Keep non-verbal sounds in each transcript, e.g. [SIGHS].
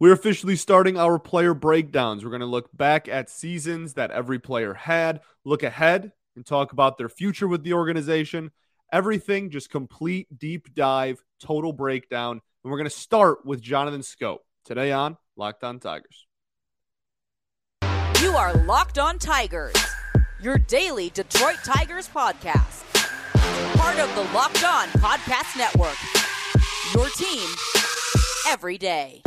We're officially starting our player breakdowns. We're going to look back at seasons that every player had, look ahead, and talk about their future with the organization. Everything, just complete deep dive, total breakdown. And we're going to start with Jonathan Schoop today on Locked On Tigers. You are Locked On Tigers, your daily Detroit Tigers podcast. Part of the Locked On Podcast Network. Your team every day.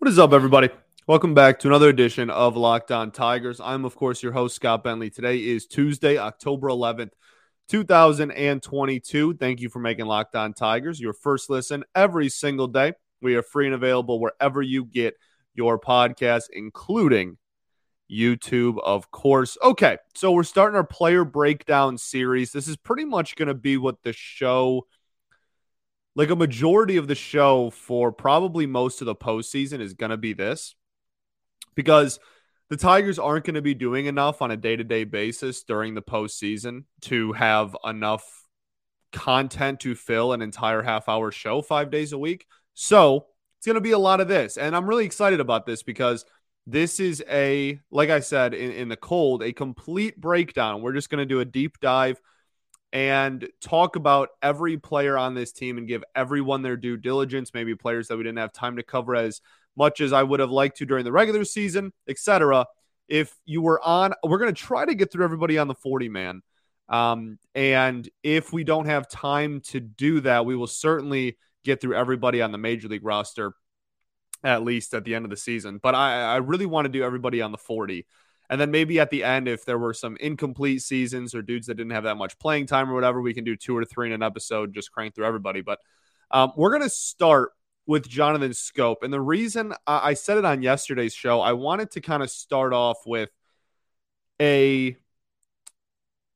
What is up, everybody? Welcome back to another edition of Locked On Tigers. I'm, of course, your host, Scott Bentley. Today is Tuesday, October 11th, 2022. Thank you for making Locked On Tigers your first listen every single day. We are free and available wherever you get your podcast, including YouTube, of course. Okay, so we're starting our player breakdown series. This is pretty much going to be what the show like a majority of the show for probably most of the postseason is going to be this because the Tigers aren't going to be doing enough on a day to day basis during the postseason to have enough content to fill an entire half hour show five days a week. So it's going to be a lot of this. And I'm really excited about this because this is a, like I said in, in the cold, a complete breakdown. We're just going to do a deep dive and talk about every player on this team and give everyone their due diligence, maybe players that we didn't have time to cover as much as I would have liked to during the regular season, etc. If you were on, we're going to try to get through everybody on the 40 man. Um, and if we don't have time to do that, we will certainly get through everybody on the major league roster, at least at the end of the season. But I, I really want to do everybody on the 40. And then maybe at the end, if there were some incomplete seasons or dudes that didn't have that much playing time or whatever, we can do two or three in an episode, just crank through everybody. But um, we're going to start with Jonathan Schoop. And the reason I, I said it on yesterday's show, I wanted to kind of start off with a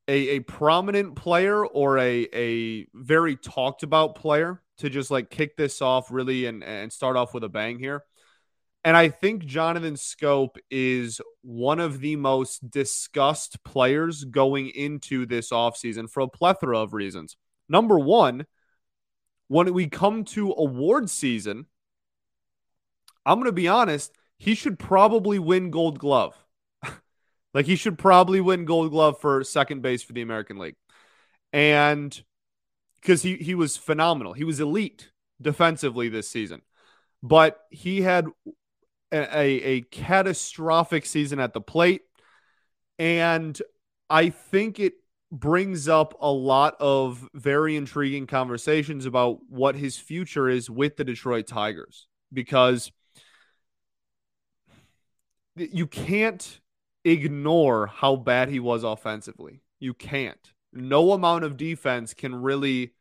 a, a prominent player or a, a very talked about player to just like kick this off really and, and start off with a bang here. And I think Jonathan Schoop is one of the most discussed players going into this offseason for a plethora of reasons. Number one, when we come to award season, I'm going to be honest, he should probably win gold glove. [LAUGHS] like he should probably win gold glove for second base for the American League. And because he, he was phenomenal, he was elite defensively this season. But he had a, a catastrophic season at the plate. And I think it brings up a lot of very intriguing conversations about what his future is with the Detroit Tigers because you can't ignore how bad he was offensively. You can't. No amount of defense can really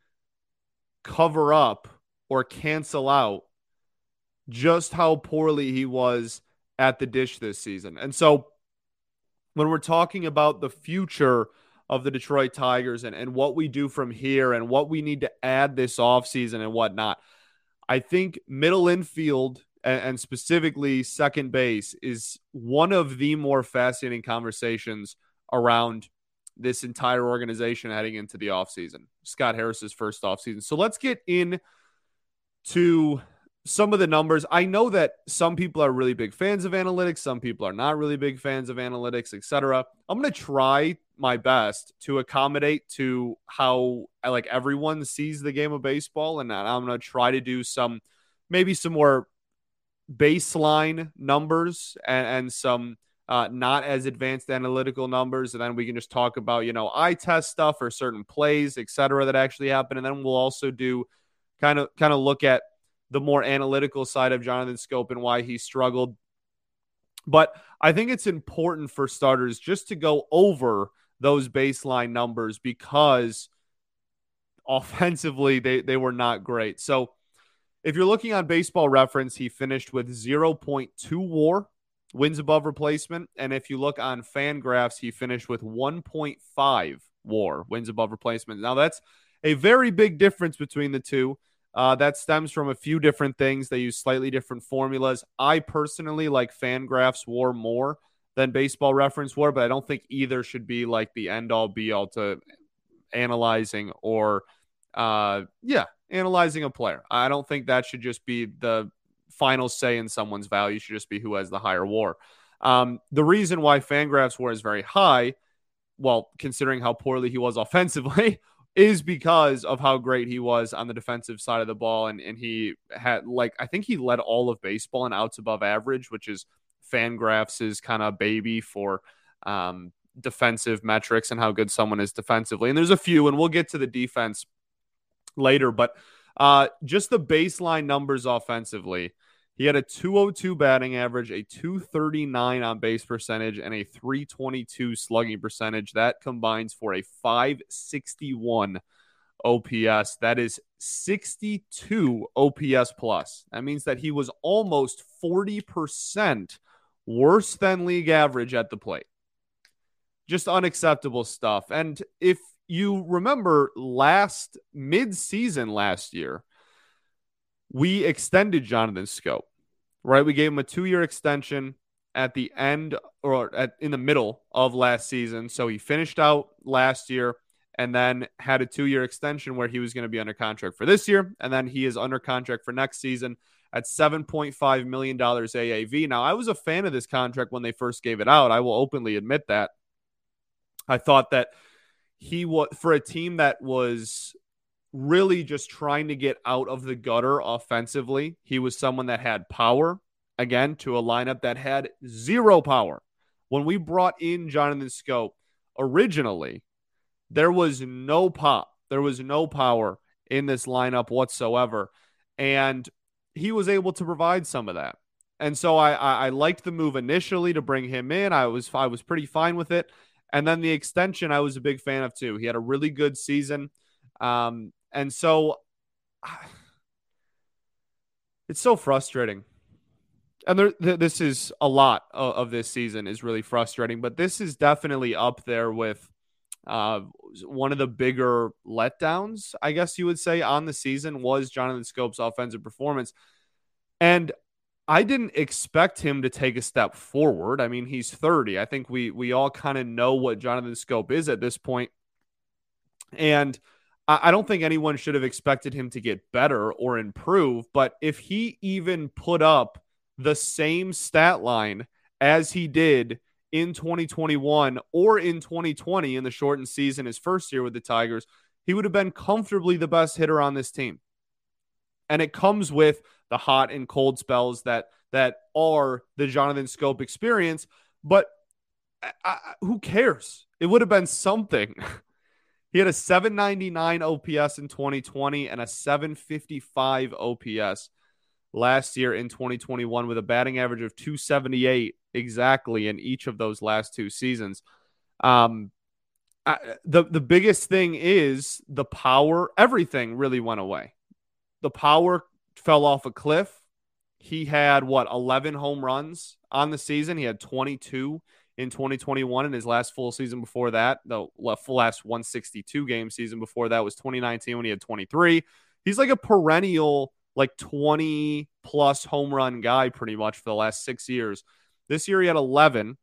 cover up or cancel out just how poorly he was at the dish this season. And so when we're talking about the future of the Detroit Tigers and, and what we do from here and what we need to add this offseason and whatnot, I think middle infield and, and specifically second base is one of the more fascinating conversations around this entire organization heading into the offseason. Scott Harris's first offseason. So let's get in to some of the numbers. I know that some people are really big fans of analytics, some people are not really big fans of analytics, etc. I'm going to try my best to accommodate to how like everyone sees the game of baseball and I'm going to try to do some maybe some more baseline numbers and, and some uh, not as advanced analytical numbers and then we can just talk about you know eye test stuff or certain plays etc that actually happen and then we'll also do kind of kind of look at the more analytical side of Jonathan Schoop and why he struggled. But I think it's important for starters just to go over those baseline numbers because offensively they, they were not great. So if you're looking on baseball reference, he finished with 0.2 war wins above replacement. And if you look on Fangraphs, he finished with 1.5 war wins above replacement. Now that's a very big difference between the two. Uh, that stems from a few different things. They use slightly different formulas. I personally like Fangraphs War more. than baseball reference WAR, but I don't think either should be like the end all be all to analyzing or, uh, yeah, analyzing a player. I don't think that should just be the final say in someone's value, should just be who has the higher WAR. Um, the reason why Fangraphs WAR is very high, well, considering how poorly he was [LAUGHS] offensively, is because of how great he was on the defensive side of the ball. And, and he had, like, I think he led all of baseball in outs above average, which is Fangraphs' kind of baby for um, defensive metrics and how good someone is defensively. And there's a few, and we'll get to the defense later, but uh, just the baseline numbers offensively. He had a 202 batting average, a 239 on base percentage, and a 322 slugging percentage. That combines for a 561 OPS. That is 62 OPS plus. That means that he was almost 40% worse than league average at the plate. Just unacceptable stuff. And if you remember last mid-season last year, we extended Jonathan's scope, right? We gave him a two year extension at the end or at, in the middle of last season. So he finished out last year and then had a two year extension where he was going to be under contract for this year. And then he is under contract for next season at $7.5 million AAV. Now, I was a fan of this contract when they first gave it out. I will openly admit that. I thought that he was for a team that was really just trying to get out of the gutter offensively. He was someone that had power, again, to a lineup that had zero power. When we brought in Jonathan Schoop originally, there was no pop, there was no power in this lineup whatsoever. And he was able to provide some of that. And so I, I, I liked the move initially to bring him in. I was I was pretty fine with it. And then the extension I was a big fan of too. He had a really good season. Um, and so [SIGHS] it's so frustrating. And there, th- this is a lot of, of, this season is really frustrating, but this is definitely up there with uh, one of the bigger letdowns, I guess you would say, on the season was Jonathan Schoop's offensive performance. And I didn't expect him to take a step forward. I mean, he's 30. I think we we all kind of know what Jonathan Schoop is at this point. And I don't think anyone should have expected him to get better or improve, but if he even put up the same stat line as he did in 2021 or in 2020 in the shortened season, his first year with the Tigers, he would have been comfortably the best hitter on this team. And it comes with the hot and cold spells that that are the Jonathan Schoop experience, but I, I, who cares? It would have been something. [LAUGHS] He had a 799 OPS in 2020 and a 755 OPS last year in 2021 with a batting average of 278 exactly in each of those last two seasons. Um, I, the the biggest thing is the power. Everything really went away. The power fell off a cliff. He had what 11 home runs on the season. He had 22 in 2021 in his last full season before that. The last 162 game season before that was 2019 when he had 23. He's like a perennial like 20 plus home run guy pretty much for the last 6 years. This year he had 11.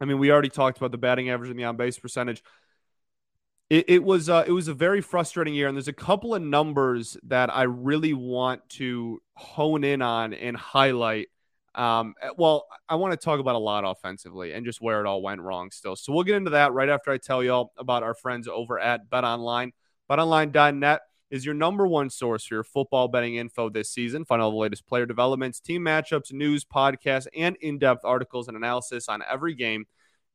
I mean, we already talked about the batting average and the on base percentage. It, it was uh, it was a very frustrating year, and there's a couple of numbers that I really want to hone in on and highlight um, eh, well, I want to talk about a lot offensively and just where it all went wrong still. So we'll get into that right after I tell y'all about our friends over at BetOnline. BetOnline.net is your number one source for your football betting info this season. Find all the latest player developments, team matchups, news, podcasts, and in-depth articles and analysis on every game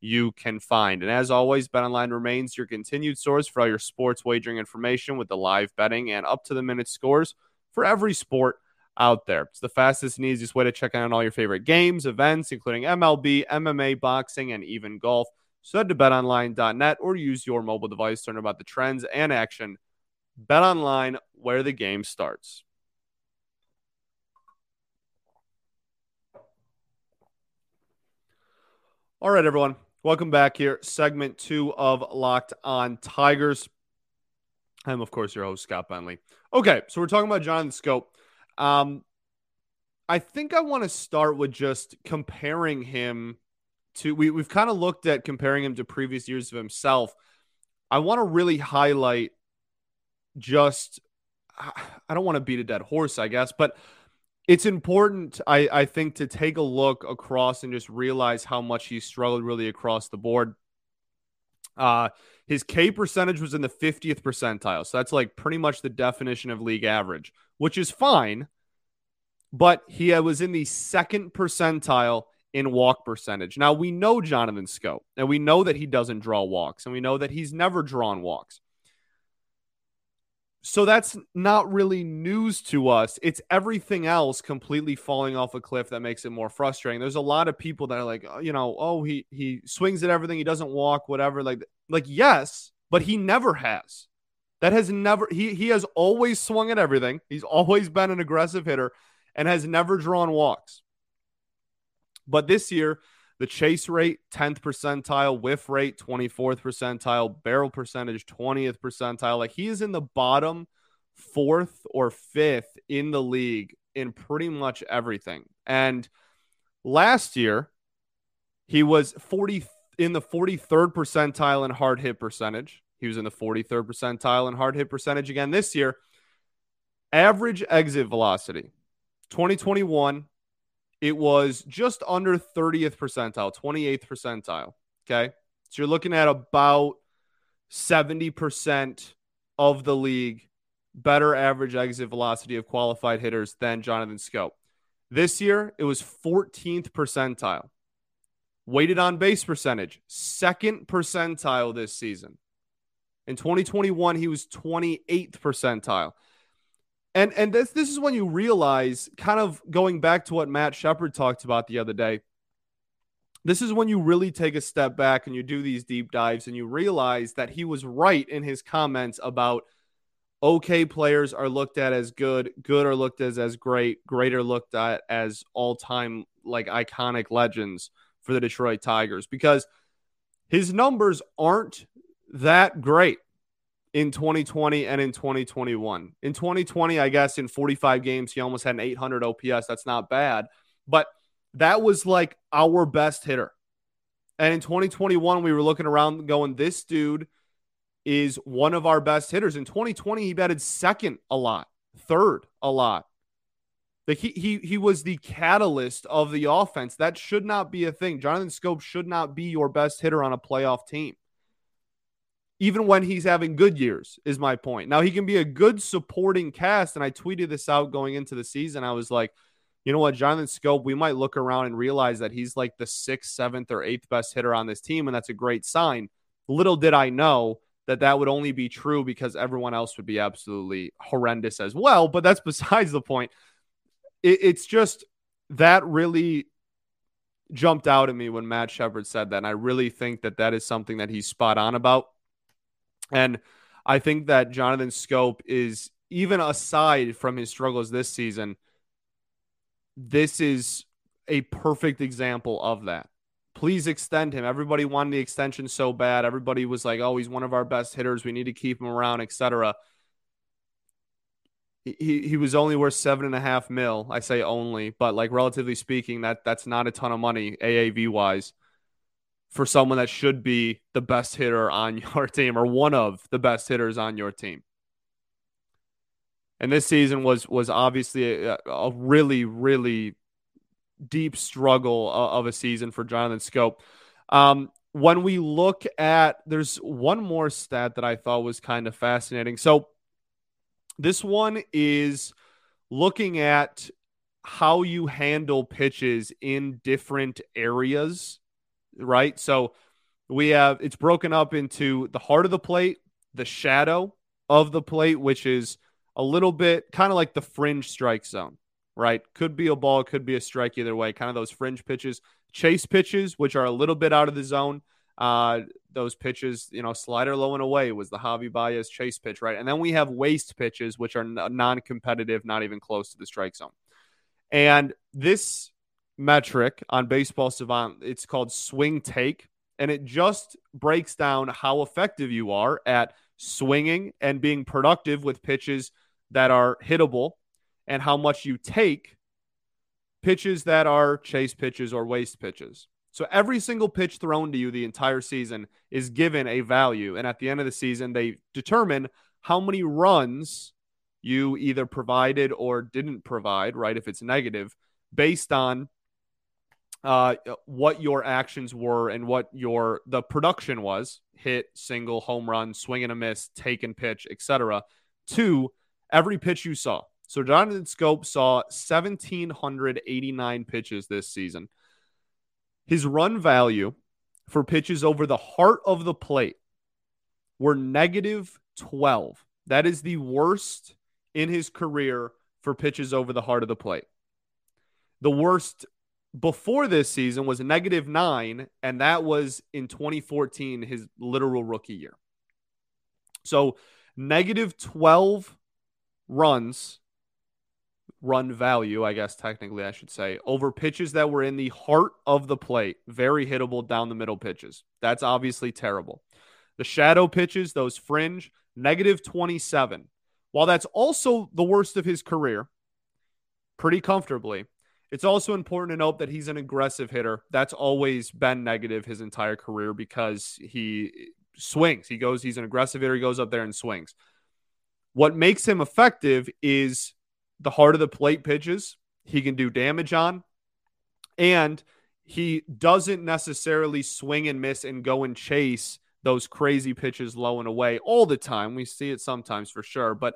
you can find. And as always, BetOnline remains your continued source for all your sports wagering information with the live betting and up to the minute scores for every sport out there. It's the fastest and easiest way to check out all your favorite games, events, including MLB, MMA, boxing, and even golf. So head to betonline.net or use your mobile device to learn about the trends and action. Bet online where the game starts. All right, everyone. Welcome back here. Segment two of Locked on Tigers. I'm, of course, your host, Scott Bentley. Okay, so we're talking about Jonathan Schoop. Um, I think I want to start with just comparing him to we we've kind of looked at comparing him to previous years of himself. I want to really highlight just I don't want to beat a dead horse, I guess, but it's important, I, I think, to take a look across and just realize how much he struggled really across the board. Uh, his K percentage was in the 50th percentile. So that's like pretty much the definition of league average, which is fine. But he uh, was in the second percentile in walk percentage. Now, we know Jonathan Schoop, and we know that he doesn't draw walks, and we know that he's never drawn walks. So that's not really news to us. It's everything else completely falling off a cliff that makes it more frustrating. There's a lot of people that are like, oh, you know, oh, he he swings at everything, he doesn't walk, whatever. Like, like yes, but he never has. That has never he he has always swung at everything. He's always been an aggressive hitter and has never drawn walks. But this year, the chase rate, 10th percentile, whiff rate, 24th percentile, barrel percentage, 20th percentile. Like he is in the bottom fourth or fifth in the league in pretty much everything. And last year, he was 40 in the 43rd percentile in hard hit percentage. He was in the 43rd percentile in hard hit percentage again this year. Average exit velocity 2021 it was just under 30th percentile, 28th percentile. Okay. So you're looking at about 70% of the league better average exit velocity of qualified hitters than Jonathan Schoop. This year, it was 14th percentile. Weighted on base percentage, second percentile this season. In 2021, he was 28th percentile. And and this this is when you realize, kind of going back to what Matt Shepard talked about the other day. This is when you really take a step back and you do these deep dives and you realize that he was right in his comments about okay players are looked at as good, good are looked as as great, great are looked at as all-time like iconic legends for the Detroit Tigers because his numbers aren't that great in 2020 and in 2021. In 2020, I guess in 45 games, he almost had an 800 OPS. That's not bad, but that was like our best hitter. And in 2021, we were looking around going, this dude is one of our best hitters. In 2020, he batted second a lot, third a lot. Like he, he, he was the catalyst of the offense. That should not be a thing. Jonathan Schoop should not be your best hitter on a playoff team even when he's having good years, is my point. Now, he can be a good supporting cast. And I tweeted this out going into the season. I was like, you know what, Jonathan Schoop, we might look around and realize that he's like the sixth, seventh, or eighth best hitter on this team. And that's a great sign. Little did I know that that would only be true because everyone else would be absolutely horrendous as well. But that's [LAUGHS] besides the point. It, it's just that really jumped out at me when Matt Shepard said that. And I really think that that is something that he's spot on about. And I think that Jonathan Schoop is, even aside from his struggles this season, this is a perfect example of that. Please extend him. Everybody wanted the extension so bad. Everybody was like, "Oh, he's one of our best hitters. We need to keep him around, etc." He he was only worth seven and a half mil. I say only, but like relatively speaking, that that's not a ton of money AAV wise for someone that should be the best hitter on [LAUGHS] your team or one of the best hitters on your team. And this season was was obviously a, a really really deep struggle of a season for Jonathan Schoop. Um, when we look at, there's one more stat that I thought was kind of fascinating. So this one is looking at how you handle pitches in different areas right? So we have it's broken up into the heart of the plate, the shadow of the plate, which is a little bit kind of like the fringe strike zone, right? Could be a ball, could be a strike either way, kind of those fringe pitches, chase pitches, which are a little bit out of the zone. Uh, those pitches, you know, slider low and away was the Javi Baez chase pitch, right? And then we have waste pitches, which are non competitive, not even close to the strike zone. And this metric on Baseball Savant. It's called swing take, and it just breaks down how effective you are at swinging and being productive with pitches that are hittable and how much you take pitches that are chase pitches or waste pitches. So every single pitch thrown to you the entire season is given a value. And at the end of the season, they determine how many runs you either provided or didn't provide, right? If it's negative, based on uh, what your actions were and what your the production was hit single home run swing and a miss take and pitch etc to every pitch you saw so jonathan schoop saw 1789 pitches this season his run value for pitches over the heart of the plate were negative 12 that is the worst in his career for pitches over the heart of the plate the worst before this season was negative nine, and that was in 2014, his literal rookie year. So negative 12 runs, run value, I guess technically I should say, over pitches that were in the heart of the plate, very hittable down the middle pitches. That's obviously terrible. The shadow pitches, those fringe, negative 27. While that's also the worst of his career, pretty comfortably, it's also important to note that he's an aggressive hitter. That's always been negative his entire career because he swings. He goes, he's an aggressive hitter. He goes up there and swings. What makes him effective is the heart of the plate pitches he can do damage on. And he doesn't necessarily swing and miss and go and chase those crazy pitches low and away all the time. We see it sometimes for sure. But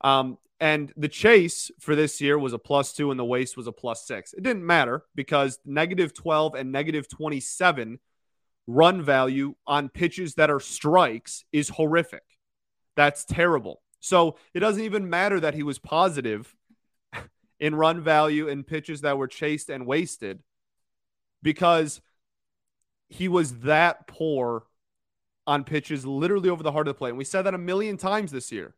um, and the chase for this year was a plus two, and the waste was a plus six. It didn't matter because negative 12 and negative 27 run value on pitches that are strikes is horrific. That's terrible. So it doesn't even matter that he was positive in run value in pitches that were chased and wasted because he was that poor on pitches literally over the heart of the plate. And we said that a million times this year.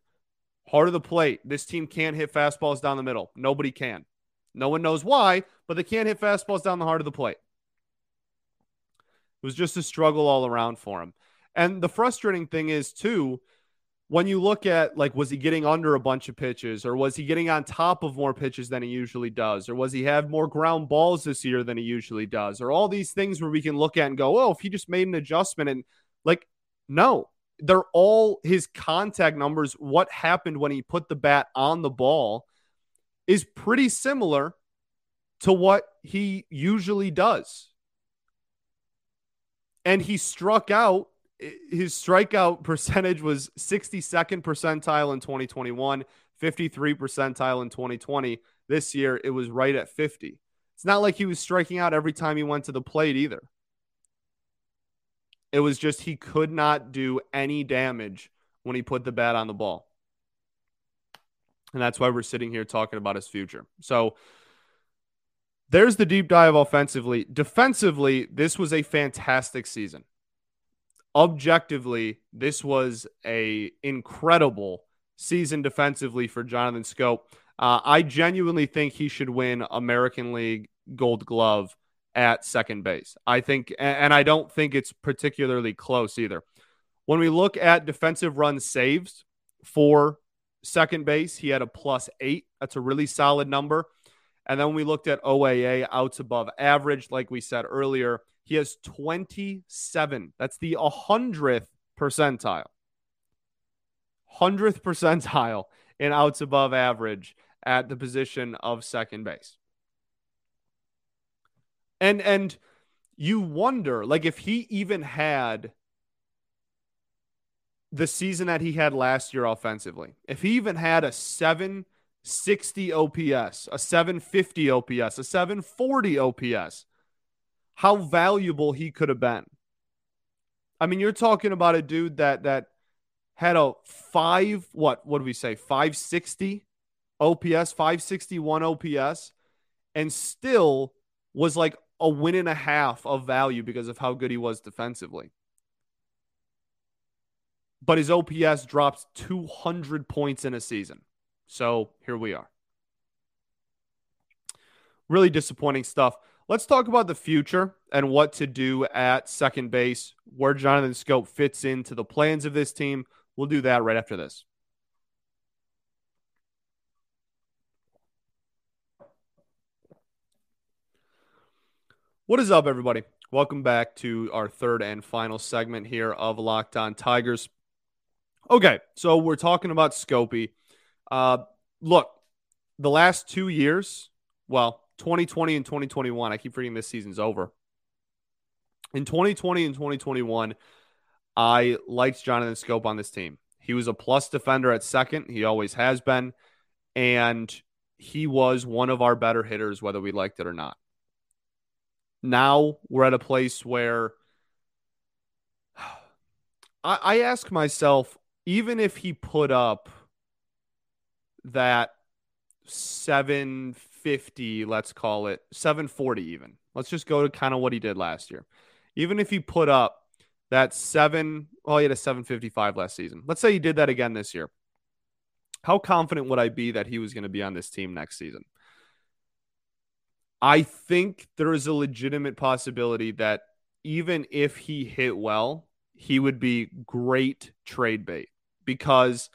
Heart of the plate. This team can't hit fastballs down the middle. Nobody can. No one knows why, but they can't hit fastballs down the heart of the plate. It was just a struggle all around for him. And the frustrating thing is, too, when you look at like, was he getting under a bunch of pitches or was he getting on top of more pitches than he usually does? Or was he have more ground balls this year than he usually does? Or all these things where we can look at and go, oh, if he just made an adjustment and like, no, they're all his contact numbers. What happened when he put the bat on the ball is pretty similar to what he usually does. And he struck out, his strikeout percentage was 62nd percentile in 2021, 53 percentile in 2020. This year, it was right at 50. It's not like he was striking out every time he went to the plate either. It was just he could not do any damage when he put the bat on the ball. And that's why we're sitting here talking about his future. So there's the deep dive offensively. Defensively, this was a fantastic season. Objectively, this was a incredible season defensively for Jonathan Schoop. Uh, I genuinely think he should win American League Gold Glove at second base. I think, and I don't think it's particularly close either. When we look at defensive run saves for second base, he had a plus eight. That's a really solid number. And then we looked at OAA outs above average, like we said earlier, he has 27. That's the 100th percentile. 100th percentile in outs above average at the position of second base. And and you wonder like if he even had the season that he had last year offensively. If he even had a 760 OPS, a 750 OPS, a 740 OPS, how valuable he could have been. I mean, you're talking about a dude that that had a 5 what what do we say? 560 OPS, 561 OPS and still was like a win and a half of value because of how good he was defensively. But his OPS drops 200 points in a season. So here we are. Really disappointing stuff. Let's talk about the future and what to do at second base, where Jonathan Schoop fits into the plans of this team. We'll do that right after this. What is up, everybody? Welcome back to our third and final segment here of Locked On Tigers. Okay, so we're talking about Scopey. Uh, look, the last two years, well, 2020 and 2021, I keep forgetting this season's over. In 2020 and 2021, I liked Jonathan Schoop on this team. He was a plus defender at second. He always has been. And he was one of our better hitters, whether we liked it or not. Now we're at a place where [SIGHS] I, I ask myself, even if he put up that 750, let's call it 740, even, let's just go to kind of what he did last year. Even if he put up that seven, well, he had a 755 last season. Let's say he did that again this year. How confident would I be that he was going to be on this team next season? I think there is a legitimate possibility that even if he hit well, he would be great trade bait because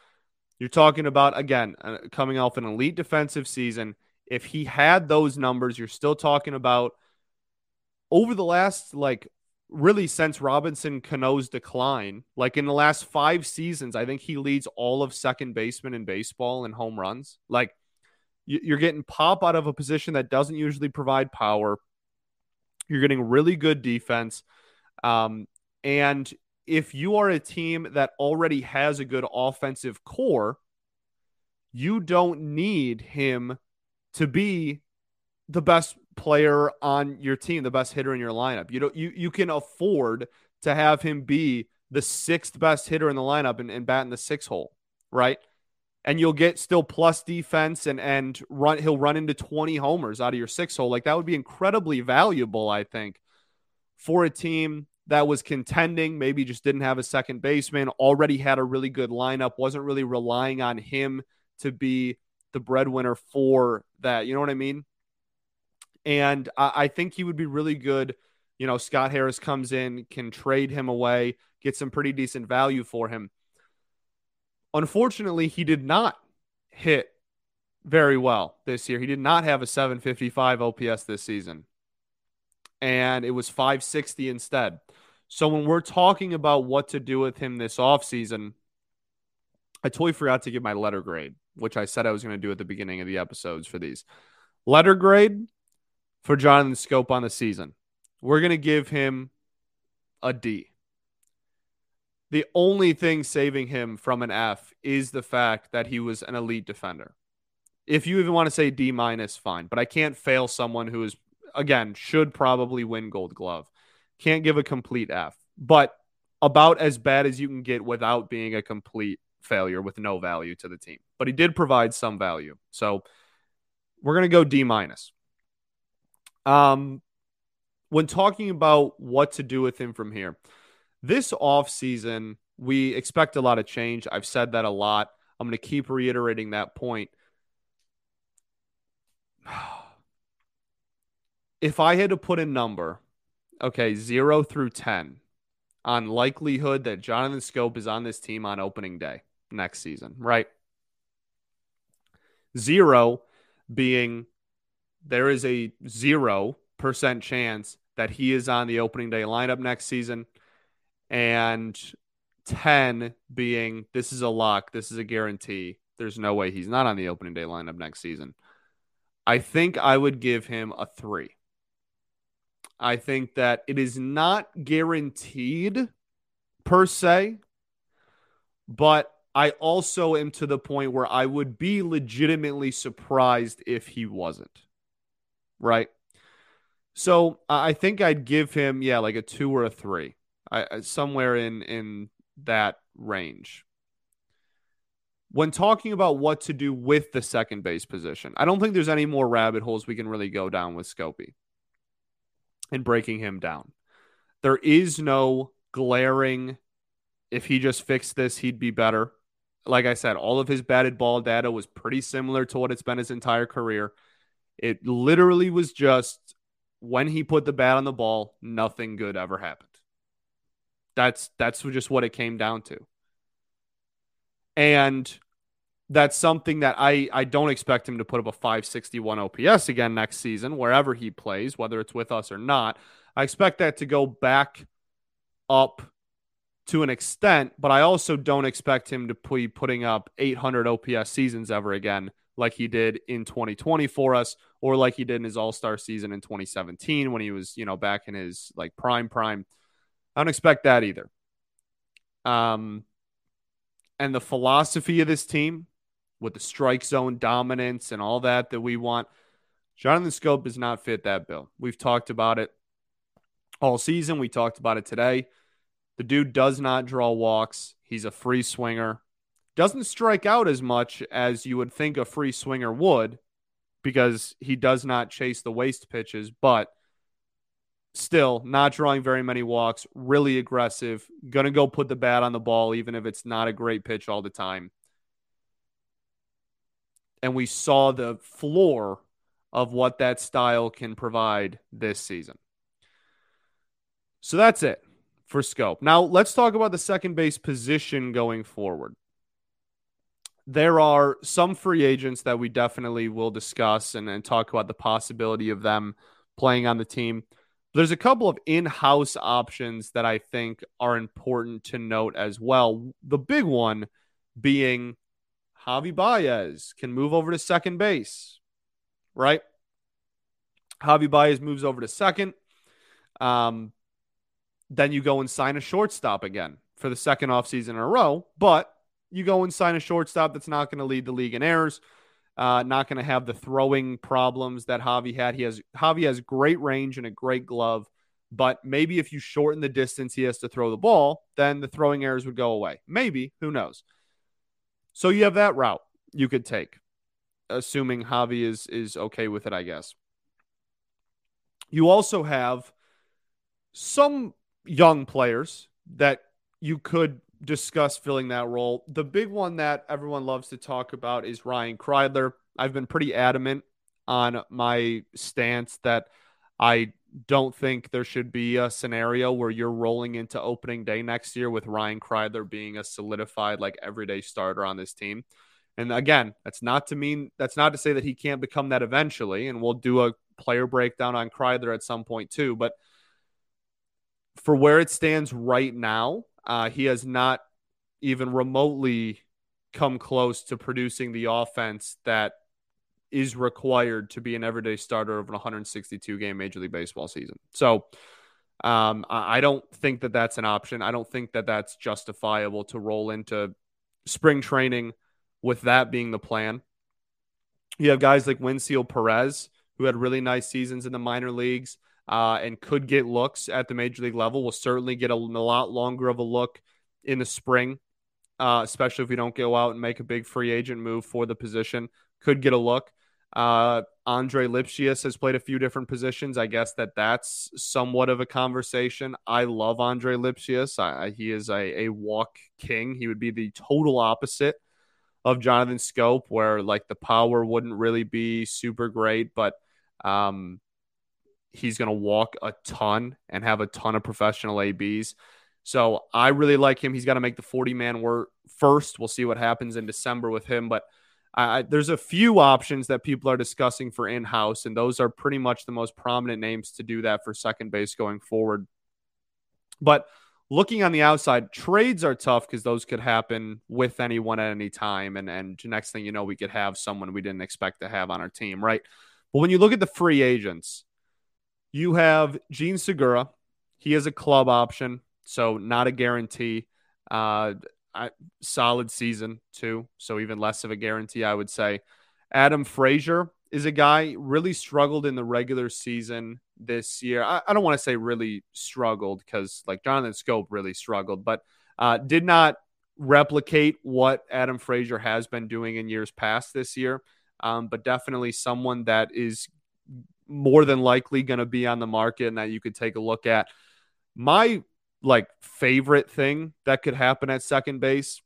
you're talking about, again, uh, coming off an elite defensive season. If he had those numbers, you're still talking about over the last, like, really since Robinson Cano's decline, like in the last five seasons, I think he leads all of second baseman in baseball in home runs. Like, you're getting pop out of a position that doesn't usually provide power. You're getting really good defense. Um, and if you are a team that already has a good offensive core, you don't need him to be the best player on your team, the best hitter in your lineup. You don't you you can afford to have him be the sixth best hitter in the lineup and, and bat in the six hole, right? and you'll get still plus defense and and run he'll run into 20 homers out of your six hole like that would be incredibly valuable i think for a team that was contending maybe just didn't have a second baseman already had a really good lineup wasn't really relying on him to be the breadwinner for that you know what i mean and I, I think he would be really good you know scott harris comes in can trade him away get some pretty decent value for him Unfortunately, he did not hit very well this year. He did not have a 755 OPS this season, and it was 560 instead. So when we're talking about what to do with him this offseason, I totally forgot to give my letter grade, which I said I was going to do at the beginning of the episodes for these. Letter grade for Jonathan Schoop on the season. We're going to give him a D the only thing saving him from an F is the fact that he was an elite defender. If you even want to say D minus, fine, but I can't fail someone who is again should probably win Gold Glove. Can't give a complete F, but about as bad as you can get without being a complete failure with no value to the team. But he did provide some value, so we're gonna go D minus. Um, when talking about what to do with him from here, this offseason, we expect a lot of change. I've said that a lot. I'm going to keep reiterating that point. [SIGHS] If I had to put a number, okay, zero through 10 on likelihood that Jonathan Schoop is on this team on opening day next season, right? Zero being there is a 0% chance that he is on the opening day lineup next season and 10 being this is a lock, this is a guarantee. There's no way he's not on the opening day lineup next season. I think I would give him a three. I think that it is not guaranteed per se, but I also am to the point where I would be legitimately surprised if he wasn't. Right? So I think I'd give him, yeah, like a two or a three. I, somewhere in in that range. When talking about what to do with the second base position, I don't think there's any more rabbit holes we can really go down with Scopey and breaking him down. There is no glaring if he just fixed this, he'd be better. Like I said, all of his batted ball data was pretty similar to what it's been his entire career. It literally was just when he put the bat on the ball, nothing good ever happened. That's that's just what it came down to. And that's something that I, I don't expect him to put up a 561 OPS again next season, wherever he plays, whether it's with us or not. I expect that to go back up to an extent, but I also don't expect him to be putting up 800 OPS seasons ever again, like he did in 2020 for us, or like he did in his All Star season in 2017 when he was, you know, back in his like prime prime. I don't expect that either. Um, and the philosophy of this team with the strike zone dominance and all that that we want, Jonathan Schoop does not fit that bill. We've talked about it all season. We talked about it today. The dude does not draw walks. He's a free swinger. Doesn't strike out as much as you would think a free swinger would because he does not chase the waste pitches, but still not drawing very many walks, really aggressive, going to go put the bat on the ball even if it's not a great pitch all the time. And we saw the floor of what that style can provide this season. So that's it for Schoop. Now, let's talk about the second base position going forward. There are some free agents that we definitely will discuss and, and talk about the possibility of them playing on the team. There's a couple of in house options that I think are important to note as well. The big one being Javi Baez can move over to second base, right? Javi Baez moves over to second. Um, then you go and sign a shortstop again for the second offseason in a row. But you go and sign a shortstop that's not going to lead the league in errors, uh, not going to have the throwing problems that Javi had. He has Javi has great range and a great glove, but maybe if you shorten the distance he has to throw the ball, then the throwing errors would go away. Maybe, who knows? So you have that route you could take, assuming Javi is is okay with it, I guess. You also have some young players that you could discuss filling that role. The big one that everyone loves to talk about is Ryan Kreidler. I've been pretty adamant on my stance that I don't think there should be a scenario where you're rolling into opening day next year with Ryan Kreidler being a solidified like everyday starter on this team. And again, that's not to mean that's not to say that he can't become that eventually. And we'll do a player breakdown on Kreidler at some point too. But for where it stands right now, uh, he has not even remotely come close to producing the offense that is required to be an everyday starter of an 162 game Major League Baseball season. So um, I don't think that that's an option. I don't think that that's justifiable to roll into spring training with that being the plan. You have guys like Wenceel Perez, who had really nice seasons in the minor leagues uh, and could get looks at the major league level. Will certainly get a, a lot longer of a look in the spring, uh, especially if we don't go out and make a big free agent move for the position. Could get a look. Uh, Andre Lipcius has played a few different positions. I guess that that's somewhat of a conversation. I love Andre Lipcius. I, he is a, a walk king. He would be the total opposite of Jonathan Schoop, where like the power wouldn't really be super great, but um, he's going to walk a ton and have a ton of professional ABs. So I really like him. He's got to make the 40 man work first. We'll see what happens in December with him. But I, there's a few options that people are discussing for in house, and those are pretty much the most prominent names to do that for second base going forward. But looking on the outside, trades are tough because those could happen with anyone at any time. And, and next thing you know, we could have someone we didn't expect to have on our team, right? But when you look at the free agents, you have Jean Segura. He is a club option, so not a guarantee. Uh, I, solid season too, so even less of a guarantee, I would say. Adam Frazier is a guy really struggled in the regular season this year. I, I don't want to say really struggled because like Jonathan Schoop really struggled, but uh, did not replicate what Adam Frazier has been doing in years past this year. Um, but definitely someone that is more than likely going to be on the market and that you could take a look at. My like favorite thing that could happen at second base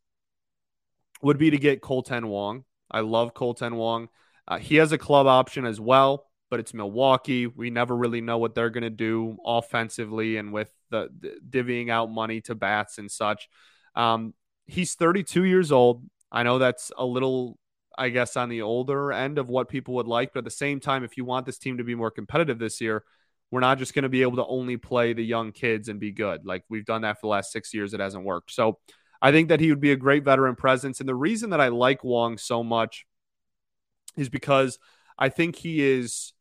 would be to get Kolten Wong. I love Kolten Wong. Uh, he has a club option as well, but it's Milwaukee. We never really know what they're going to do offensively and with the, the, divvying out money to bats and such. Um, he's 32 years old. I know that's a little I guess, on the older end of what people would like. But at the same time, if you want this team to be more competitive this year, We're not just going to be able to only play the young kids and be good. Like we've done that for the last six years. It hasn't worked. So I think that he would be a great veteran presence. And the reason that I like Wong so much is because I think he is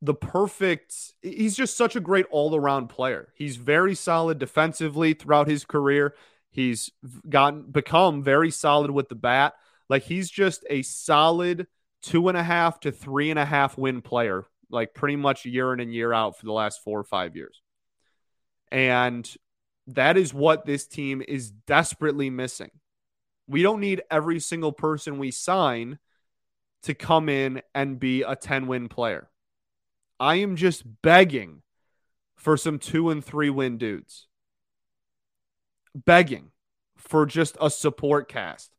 the perfect he's just such a great all-around player. He's very solid defensively throughout his career. He's gotten become very solid with the bat. Like he's just a solid two and a half to three and a half win player, like pretty much year in and year out for the last four or five years. And that is what this team is desperately missing. We don't need every single person we sign to come in and be a 10 win player. I am just begging for some two and three win dudes. Begging for just a support cast.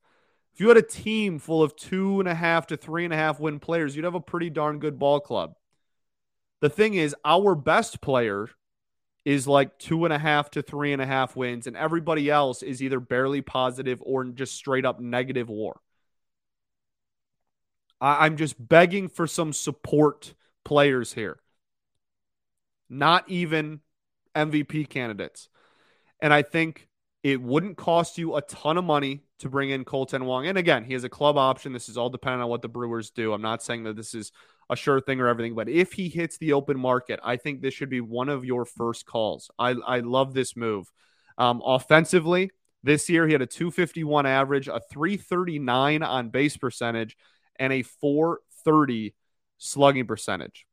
If you had a team full of two and a half to three and a half win players, you'd have a pretty darn good ball club. The thing is, our best player is like two and a half to three and a half wins, and everybody else is either barely positive or just straight up negative war. I- I'm just begging for some support players here, not even MVP candidates. And I think it wouldn't cost you a ton of money to bring in Kolten Wong. And again, he has a club option. This is all dependent on what the Brewers do. I'm not saying that this is a sure thing or everything, but if he hits the open market, I think this should be one of your first calls. I, I love this move. Um, offensively, this year he had a 251 average, a 339 on base percentage, and a 430 slugging percentage.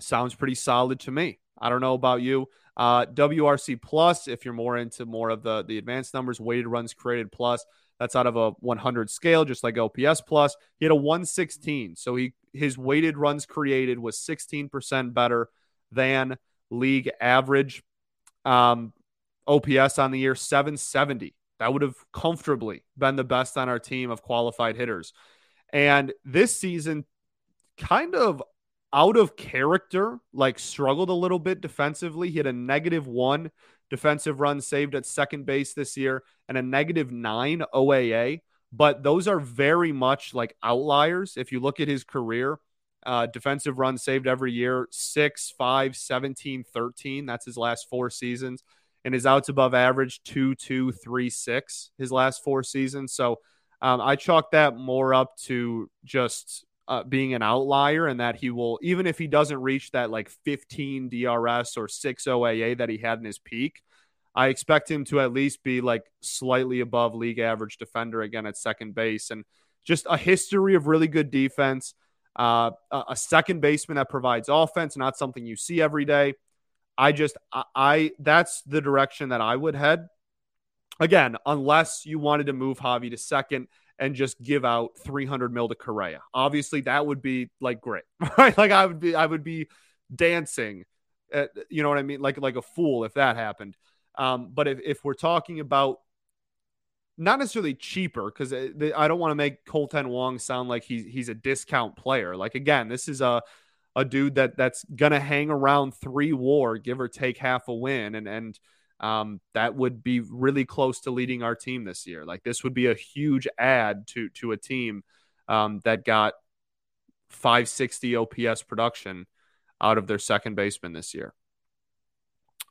Sounds pretty solid to me. I don't know about you. Uh, WRC plus, if you're more into more of the the advanced numbers, weighted runs created plus. That's out of a 100 scale, just like OPS plus. He had a 116, so he his weighted runs created was 16% better than league average. Um, OPS on the year 770. That would have comfortably been the best on our team of qualified hitters. And this season, kind of out of character, like struggled a little bit defensively. He had a negative one defensive run saved at second base this year and a negative nine OAA. But those are very much like outliers. If you look at his career, uh, defensive runs saved every year 6, 5, 17, 13. That's his last four seasons. And his outs above average 2, 2, 3, 6 his last four seasons. So um, I chalk that more up to just uh, being an outlier and that he will, even if he doesn't reach that like 15 DRS or 6 OAA that he had in his peak, I expect him to at least be like slightly above league average defender again at second base and just a history of really good defense. Uh, a second baseman that provides offense, not something you see every day. I just, I, I that's the direction that I would head. Again, unless you wanted to move Javi to second and just give out 300 mil to Correa. Obviously, that would be like great, [LAUGHS] right? Like I would be, I would be dancing, at, you know what I mean? Like like a fool if that happened. Um, but if if we're talking about not necessarily cheaper, because uh, I don't want to make Kolten Wong sound like he's he's a discount player. Like again, this is a a dude that that's gonna hang around three WAR, give or take half a win, and and um, that would be really close to leading our team this year. Like this would be a huge add to to a team um, that got 560 OPS production out of their second baseman this year.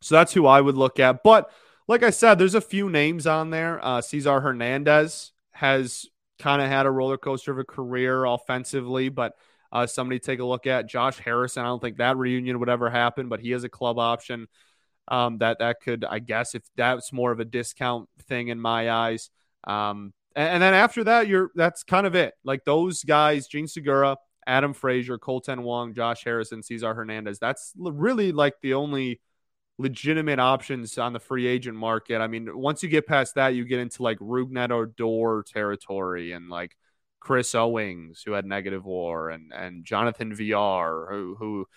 So that's who I would look at. But like I said, there's a few names on there. Uh, Cesar Hernandez has kind of had a roller coaster of a career offensively, but uh, somebody take a look at Josh Harrison. I don't think that reunion would ever happen, but he has a club option um, that that could, I guess, if that's more of a discount thing in my eyes. Um, and, and, then after that, you're that's kind of it. Like those guys, Jean Segura, Adam Frazier, Kolten Wong, Josh Harrison, Cesar Hernandez. That's really like the only legitimate options on the free agent market. I mean, once you get past that, you get into like Rougned Odor territory and like Chris Owings, who had negative war, and and Jonathan Villar, who who,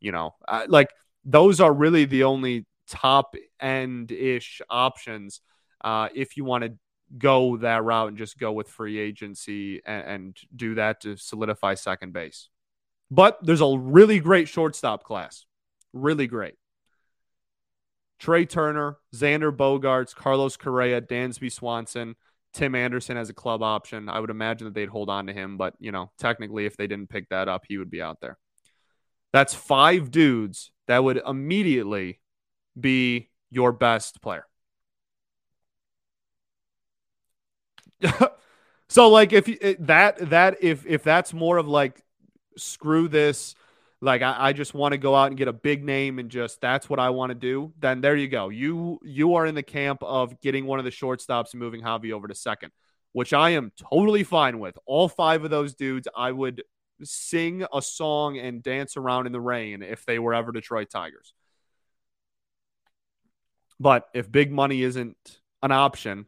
you know, like those are really the only top end ish options uh, if you want to go that route and just go with free agency and, and do that to solidify second base. But there's a really great shortstop class. Really great. Trea Turner, Xander Bogaerts, Carlos Correa, Dansby Swanson, Tim Anderson as a club option. I would imagine that they'd hold on to him, but you know, technically, if they didn't pick that up, he would be out there. That's five dudes that would immediately be your best player. [LAUGHS] so like if that that if if that's more of like screw this like I, I just want to go out and get a big name and just that's what I want to do, then there you go. You you are in the camp of getting one of the shortstops and moving Javi over to second, which I am totally fine with. All five of those dudes, I would sing a song and dance around in the rain if they were ever Detroit Tigers. But if big money isn't an option,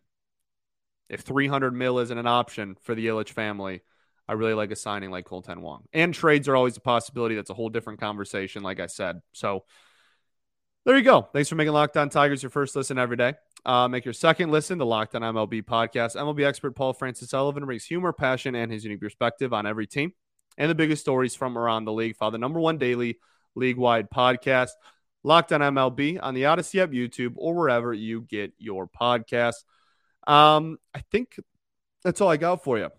if 300 mil isn't an option for the Ilitch family, I really like a signing like Kolten Wong. And trades are always a possibility. That's a whole different conversation, like I said. So there you go. Thanks for making Locked On Tigers your first listen every day. Uh, make your second listen the Locked On MLB podcast. MLB expert Paul Francis Sullivan brings humor, passion, and his unique perspective on every team and the biggest stories from around the league. Follow the number one daily league wide podcast, Locked On MLB, on the Odyssey app, YouTube, or wherever you get your podcasts. Um, I think that's all I got for you.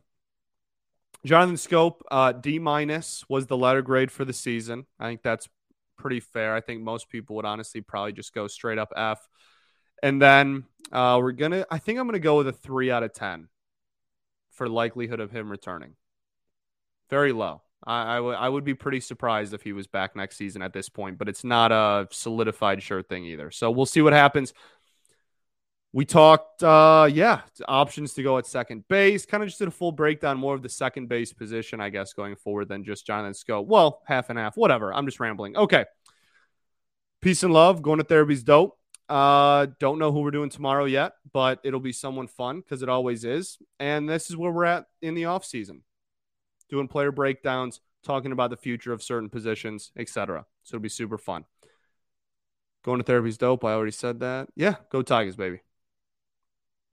Jonathan Schoop, uh, D minus was the letter grade for the season. I think that's pretty fair. I think most people would honestly probably just go straight up F. And then uh, we're gonna. I think I'm gonna go with a three out of ten for likelihood of him returning. Very low. I, I, w- I would be pretty surprised if he was back next season at this point, but it's not a solidified sure thing either. So we'll see what happens. We talked, uh, yeah, options to go at second base. Kind of just did a full breakdown, more of the second base position, I guess, going forward than just Jonathan Schoop. Well, half and half, whatever. I'm just rambling. Okay. Peace and love. Going to therapy's dope. Uh, don't know who we're doing tomorrow yet, but it'll be someone fun because it always is. And this is where we're at in the off season, doing player breakdowns, talking about the future of certain positions, etc. So it'll be super fun. Going to therapy's dope. I already said that. Yeah, go Tigers, baby.